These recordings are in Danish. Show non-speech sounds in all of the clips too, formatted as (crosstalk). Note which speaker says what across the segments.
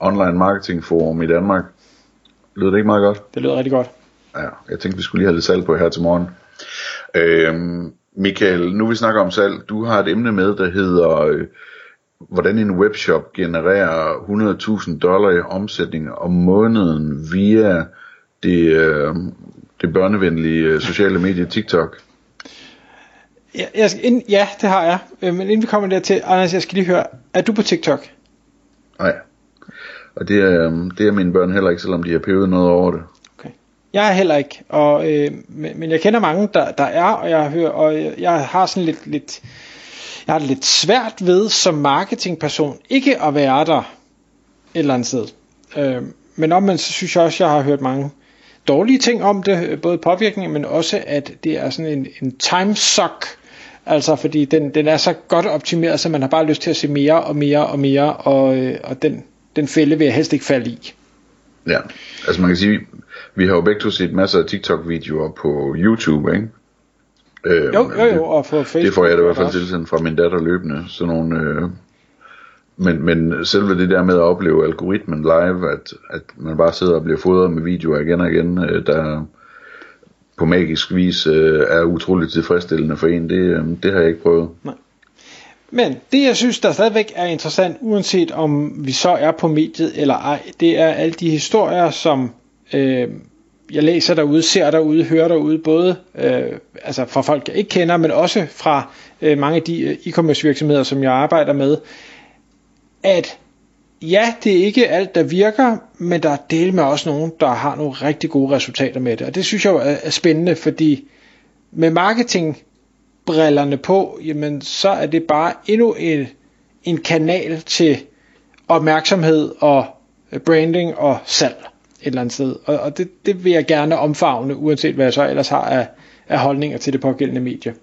Speaker 1: online marketing forum i Danmark. Lyder det ikke meget godt?
Speaker 2: Det lyder rigtig godt.
Speaker 1: Ja, jeg tænkte, vi skulle lige have lidt salg på her til morgen. Øhm, Michael, nu vi snakker om salg. Du har et emne med, der hedder, øh, hvordan en webshop genererer 100.000 dollar i omsætning om måneden via det, øh, det børnevenlige øh, sociale medie TikTok.
Speaker 2: Ja, jeg skal, ind, ja, det har jeg. Øh, men inden vi kommer dertil, Anders, jeg skal lige høre, er du på TikTok?
Speaker 1: Nej. Og det er, øhm, det er mine børn heller ikke, selvom de har pevet noget over det.
Speaker 2: Okay. Jeg er heller ikke, og, øh, men, men jeg kender mange, der, der er, og jeg, hører, og jeg, jeg har sådan lidt, lidt, jeg har det lidt svært ved som marketingperson ikke at være der et eller andet sted. Øh, men omvendt så synes jeg også, jeg har hørt mange dårlige ting om det, øh, både påvirkning, men også at det er sådan en, en time suck, altså fordi den, den er så godt optimeret, så man har bare lyst til at se mere og mere og mere, og, øh, og den, den fælde vil jeg helst ikke falde i.
Speaker 1: Ja, altså man kan sige, vi har jo begge to set masser af TikTok-videoer på YouTube, ikke?
Speaker 2: Øh, jo, jo, jo, og på Facebook.
Speaker 1: Det får jeg da i hvert fald tilsendt fra min datter løbende, sådan nogle... Øh, men, men selve det der med at opleve algoritmen live, at, at man bare sidder og bliver fodret med videoer igen og igen, øh, der på magisk vis øh, er utroligt tilfredsstillende for en, det, øh, det har jeg ikke prøvet.
Speaker 2: Nej. Men det jeg synes der stadigvæk er interessant, uanset om vi så er på mediet eller ej, det er alle de historier, som øh, jeg læser derude, ser derude, hører derude, både øh, altså fra folk jeg ikke kender, men også fra øh, mange af de øh, e-commerce virksomheder, som jeg arbejder med, at ja, det er ikke alt, der virker, men der er del med også nogen, der har nogle rigtig gode resultater med det. Og det synes jeg er, er spændende, fordi med marketing brillerne på, jamen så er det bare endnu en, en kanal til opmærksomhed og øh, branding og salg et eller andet sted. Og, og det, det vil jeg gerne omfavne, uanset hvad jeg så ellers har af, af holdninger til det pågældende medie.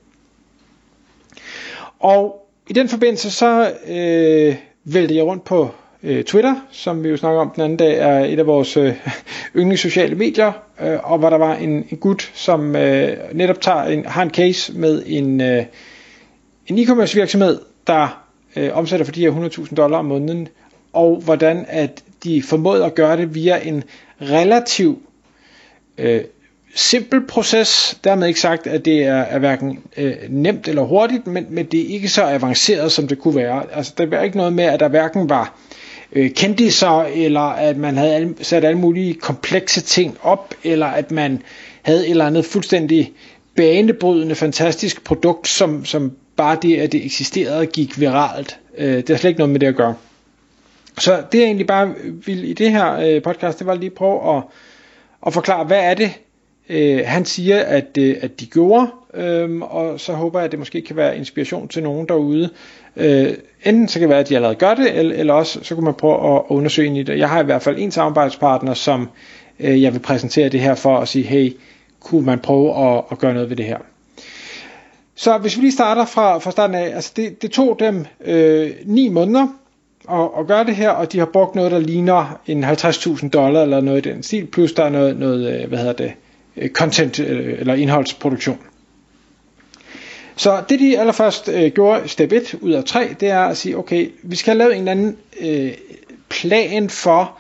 Speaker 2: Og i den forbindelse så øh, væltede jeg rundt på øh, Twitter, som vi jo snakker om den anden dag, er et af vores øh, (laughs) yndlings sociale medier, øh, og hvor der var en, en gut, som øh, netop tager en, har en case med en, øh, en e-commerce virksomhed, der øh, omsætter for de her 100.000 dollar om måneden, og hvordan at de formåede at gøre det via en relativ øh, simpel proces, dermed ikke sagt, at det er, er hverken øh, nemt eller hurtigt, men, men det er ikke så avanceret, som det kunne være. Altså, der var ikke noget med, at der hverken var øh, Øh, kendiser, eller at man havde sat alle mulige komplekse ting op, eller at man havde et eller andet fuldstændig banebrydende, fantastisk produkt, som, som bare det, at det eksisterede, gik viralt. Øh, det har slet ikke noget med det at gøre. Så det jeg egentlig bare ville i det her øh, podcast, det var lige prøve at, at forklare, hvad er det, øh, han siger, at, øh, at de gjorde, øh, og så håber jeg, at det måske kan være inspiration til nogen derude. Øh, enten så kan det være, at de allerede gør det, eller, eller også så kunne man prøve at, undersøge ind i det. Jeg har i hvert fald en samarbejdspartner, som øh, jeg vil præsentere det her for og sige, hey, kunne man prøve at, at gøre noget ved det her. Så hvis vi lige starter fra, fra starten af, altså det, det tog dem øh, 9 måneder at, at gøre det her, og de har brugt noget, der ligner en 50.000 dollar eller noget i den stil, plus der er noget, noget øh, hvad hedder det, Øh, content øh, eller indholdsproduktion. Så det de allerførst øh, gjorde, step 1 ud af 3, det er at sige, okay, vi skal have lavet en eller anden øh, plan for,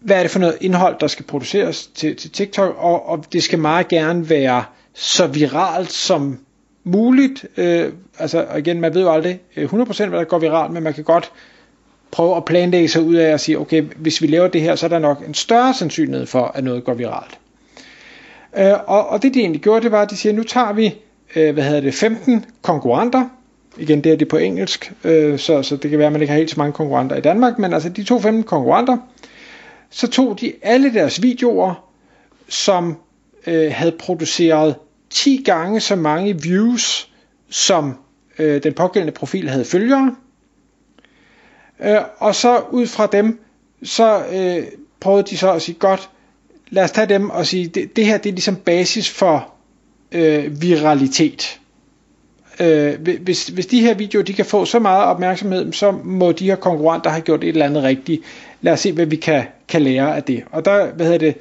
Speaker 2: hvad er det for noget indhold, der skal produceres til, til TikTok, og, og det skal meget gerne være så viralt som muligt. Øh, altså igen, man ved jo aldrig øh, 100% hvad der går viralt, men man kan godt prøve at planlægge sig ud af at sige, okay, hvis vi laver det her, så er der nok en større sandsynlighed for, at noget går viralt. Øh, og, og det de egentlig gjorde, det var, at de siger, nu tager vi, øh, hvad hedder det, 15 konkurrenter, igen det er det på engelsk, øh, så, så det kan være, at man ikke har helt så mange konkurrenter i Danmark, men altså de to 15 konkurrenter, så tog de alle deres videoer, som øh, havde produceret 10 gange så mange views, som øh, den pågældende profil havde følgere, øh, og så ud fra dem så øh, prøvede de så at sige, godt, lad os tage dem og sige, det, det her det er ligesom basis for øh, viralitet. Øh, hvis, hvis de her videoer de kan få så meget opmærksomhed, så må de her konkurrenter have gjort et eller andet rigtigt. Lad os se, hvad vi kan, kan lære af det. Og der, hvad hedder det,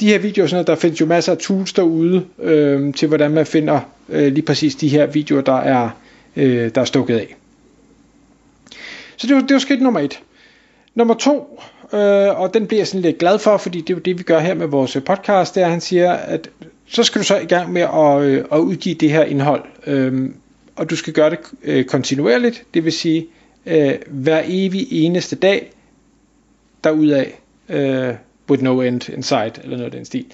Speaker 2: de her videoer, sådan noget, der findes jo masser af tools derude øh, til, hvordan man finder øh, lige præcis de her videoer, der er, øh, der er stukket af. Så det var, det var skridt nummer et. Nummer to, øh, og den bliver jeg sådan lidt glad for, fordi det er jo det, vi gør her med vores øh, podcast, det er, at han siger, at så skal du så i gang med at, øh, at udgive det her indhold. Øh, og du skal gøre det øh, kontinuerligt, det vil sige øh, hver evig eneste dag derudaf, øh, with no end in sight, eller noget af den stil.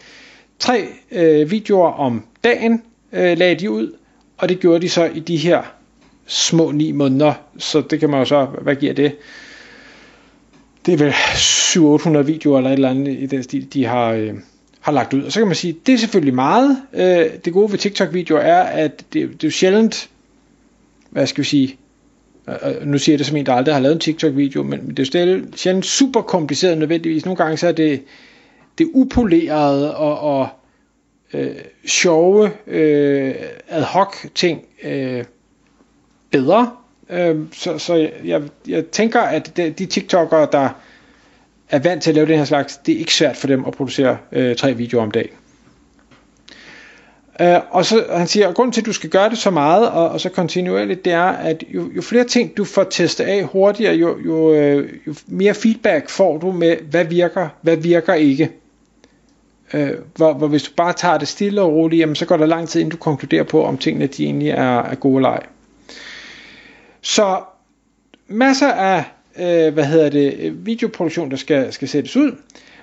Speaker 2: Tre øh, videoer om dagen øh, lagde de ud, og det gjorde de så i de her små ni måneder, så det kan man jo så, hvad giver det? Det er vel 700-800 videoer eller et eller andet i den stil, de har, øh, har lagt ud. Og så kan man sige, det er selvfølgelig meget. Øh, det gode ved TikTok-videoer er, at det, det er jo sjældent, hvad skal vi sige, øh, øh, nu siger jeg det som en, der aldrig har lavet en TikTok-video, men det er jo sjældent super kompliceret nødvendigvis. Nogle gange så er det, det upolerede og, og øh, sjove øh, ad hoc ting øh, bedre. Øh, så så jeg, jeg tænker, at de, de TikTokere, der er vant til at lave den her slags, det er ikke svært for dem at producere øh, tre videoer om dagen. Øh, og så han siger, at grunden til, at du skal gøre det så meget, og, og så kontinuerligt, det er, at jo, jo flere ting du får testet af hurtigere, jo, jo, øh, jo mere feedback får du med, hvad virker, hvad virker ikke. Øh, hvor, hvor hvis du bare tager det stille og roligt, jamen, så går der lang tid, inden du konkluderer på, om tingene de egentlig er, er gode eller ej. Så masser af øh, hvad hedder det, videoproduktion, der skal, skal sættes ud.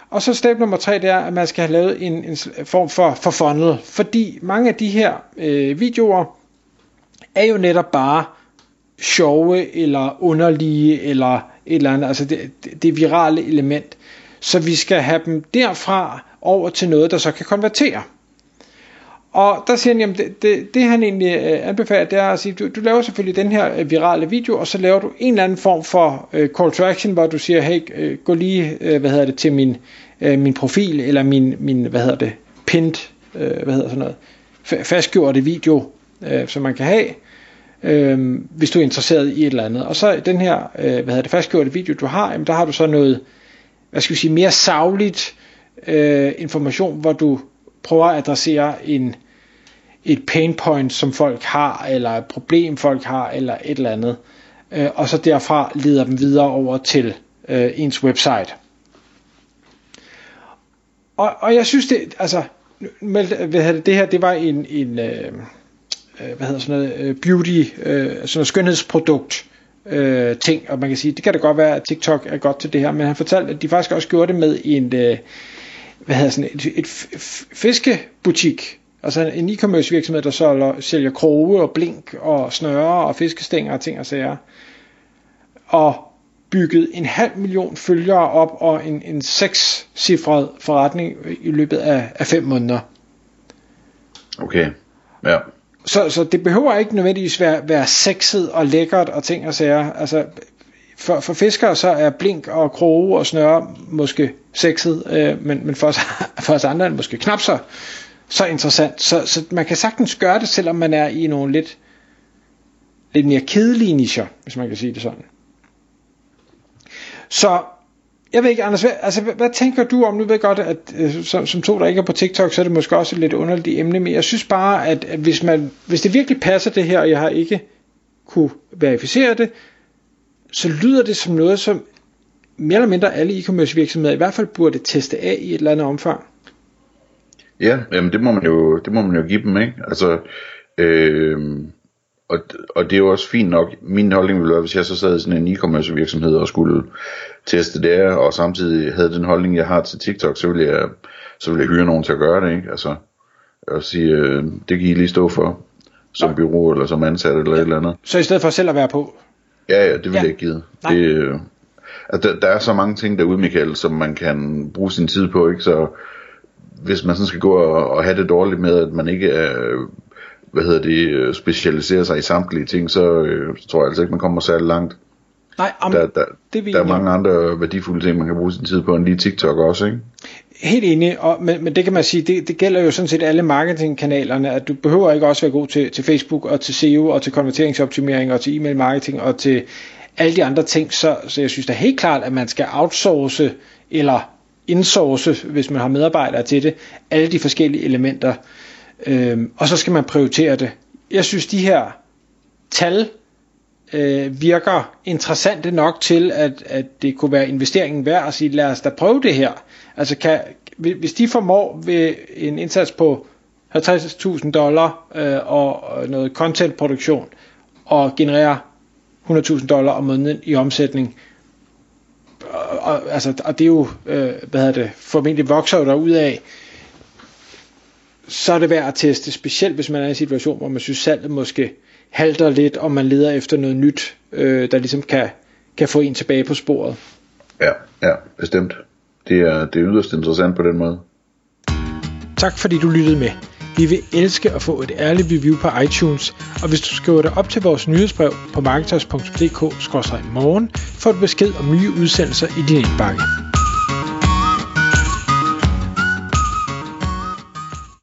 Speaker 2: Og så step nummer tre, det er, at man skal have lavet en, en form for, for funnel. Fordi mange af de her øh, videoer er jo netop bare sjove, eller underlige, eller et eller andet. Altså det, det virale element. Så vi skal have dem derfra over til noget, der så kan konvertere. Og der siger han, jamen det, det, det han egentlig øh, anbefaler, det er at sige, du, du laver selvfølgelig den her øh, virale video, og så laver du en eller anden form for øh, call to action, hvor du siger, hey, øh, gå lige, øh, hvad hedder det, til min, øh, min profil, eller min, min, hvad hedder det, pinned, øh, hvad hedder sådan noget, fastgjorte video, øh, som man kan have, øh, hvis du er interesseret i et eller andet. Og så den her, øh, hvad hedder det, fastgjorte video, du har, jamen der har du så noget, hvad skal vi sige, mere savligt øh, information, hvor du prøver at adressere en, et pain point, som folk har, eller et problem, folk har, eller et eller andet. Øh, og så derfra leder dem videre over til øh, ens website. Og, og jeg synes det, altså, med, hvad det, det her, det var en, en øh, øh hvad hedder sådan noget, øh, beauty, øh, sådan noget skønhedsprodukt, øh, ting, og man kan sige, det kan da godt være, at TikTok er godt til det her, men han fortalte, at de faktisk også gjorde det med en, øh, hvad hedder sådan et, et fiskebutik, altså en e-commerce virksomhed, der så sælger kroge og blink og snøre og fiskestænger og ting og sager. Og bygget en halv million følgere op og en, en seks-cifret forretning i løbet af, af fem måneder.
Speaker 1: Okay, ja.
Speaker 2: Så, så det behøver ikke nødvendigvis være, være sexet og lækkert og ting og sager. Altså, for, for fiskere så er blink og kroge og snøre måske sexet, øh, men, men for, os, (laughs) for os andre er det måske knap så, så interessant. Så, så man kan sagtens gøre det, selvom man er i nogle lidt, lidt mere kedelige nischer, hvis man kan sige det sådan. Så jeg ved ikke, Anders, hvad, altså, hvad, hvad tænker du om, nu ved jeg godt, at øh, som, som to, der ikke er på TikTok, så er det måske også et lidt underligt emne, men jeg synes bare, at, at hvis, man, hvis det virkelig passer det her, og jeg har ikke kunne verificere det, så lyder det som noget, som mere eller mindre alle e-commerce virksomheder i hvert fald burde teste af i et eller andet omfang.
Speaker 1: Ja, jamen det må man jo, det må man jo give dem, ikke? Altså, øh, og, og det er jo også fint nok, min holdning ville være, hvis jeg så sad i sådan en e-commerce virksomhed og skulle teste det og samtidig havde den holdning, jeg har til TikTok, så ville jeg, så ville jeg hyre nogen til at gøre det, ikke? Altså, og sige, øh, det kan I lige stå for, som ja. bureau eller som ansat eller ja. et eller andet.
Speaker 2: Så i stedet for selv at være på?
Speaker 1: Ja, ja, det vil ja. jeg ikke give. Det, øh, altså, der, der er så mange ting derude, Michael, som man kan bruge sin tid på, ikke? Så hvis man sådan skal gå og, og have det dårligt med, at man ikke er, hvad hedder det, specialiserer sig i samtlige ting, så, øh, så tror jeg altså ikke, man kommer særlig langt.
Speaker 2: Nej, om,
Speaker 1: der, der,
Speaker 2: det er vi
Speaker 1: der er mange andre værdifulde ting, man kan bruge sin tid på, end lige TikTok også, ikke?
Speaker 2: Helt enig, og, men, men det kan man sige, det, det gælder jo sådan set alle marketingkanalerne, at du behøver ikke også være god til, til Facebook og til SEO og til konverteringsoptimering og til e-mail marketing og til alle de andre ting, så, så jeg synes da helt klart, at man skal outsource eller insource, hvis man har medarbejdere til det, alle de forskellige elementer, øhm, og så skal man prioritere det. Jeg synes, de her tal øh, virker interessante nok til, at, at det kunne være investeringen værd at sige, lad os da prøve det her. Altså kan, hvis de formår ved en indsats på 50.000 dollar øh, og noget contentproduktion og generere 100.000 dollar om måneden i omsætning, og, og, altså, og det er jo, øh, hvad hedder det, formentlig vokser jo derud af, så er det værd at teste, specielt hvis man er i en situation, hvor man synes salget måske halter lidt, og man leder efter noget nyt, øh, der ligesom kan, kan få en tilbage på sporet.
Speaker 1: Ja, ja, bestemt. Det er, det er yderst interessant på den måde.
Speaker 2: Tak fordi du lyttede med. Vi vil elske at få et ærligt review på iTunes, og hvis du skriver dig op til vores nyhedsbrev på marketers.dk-morgen, får du besked om nye udsendelser i din indbakke.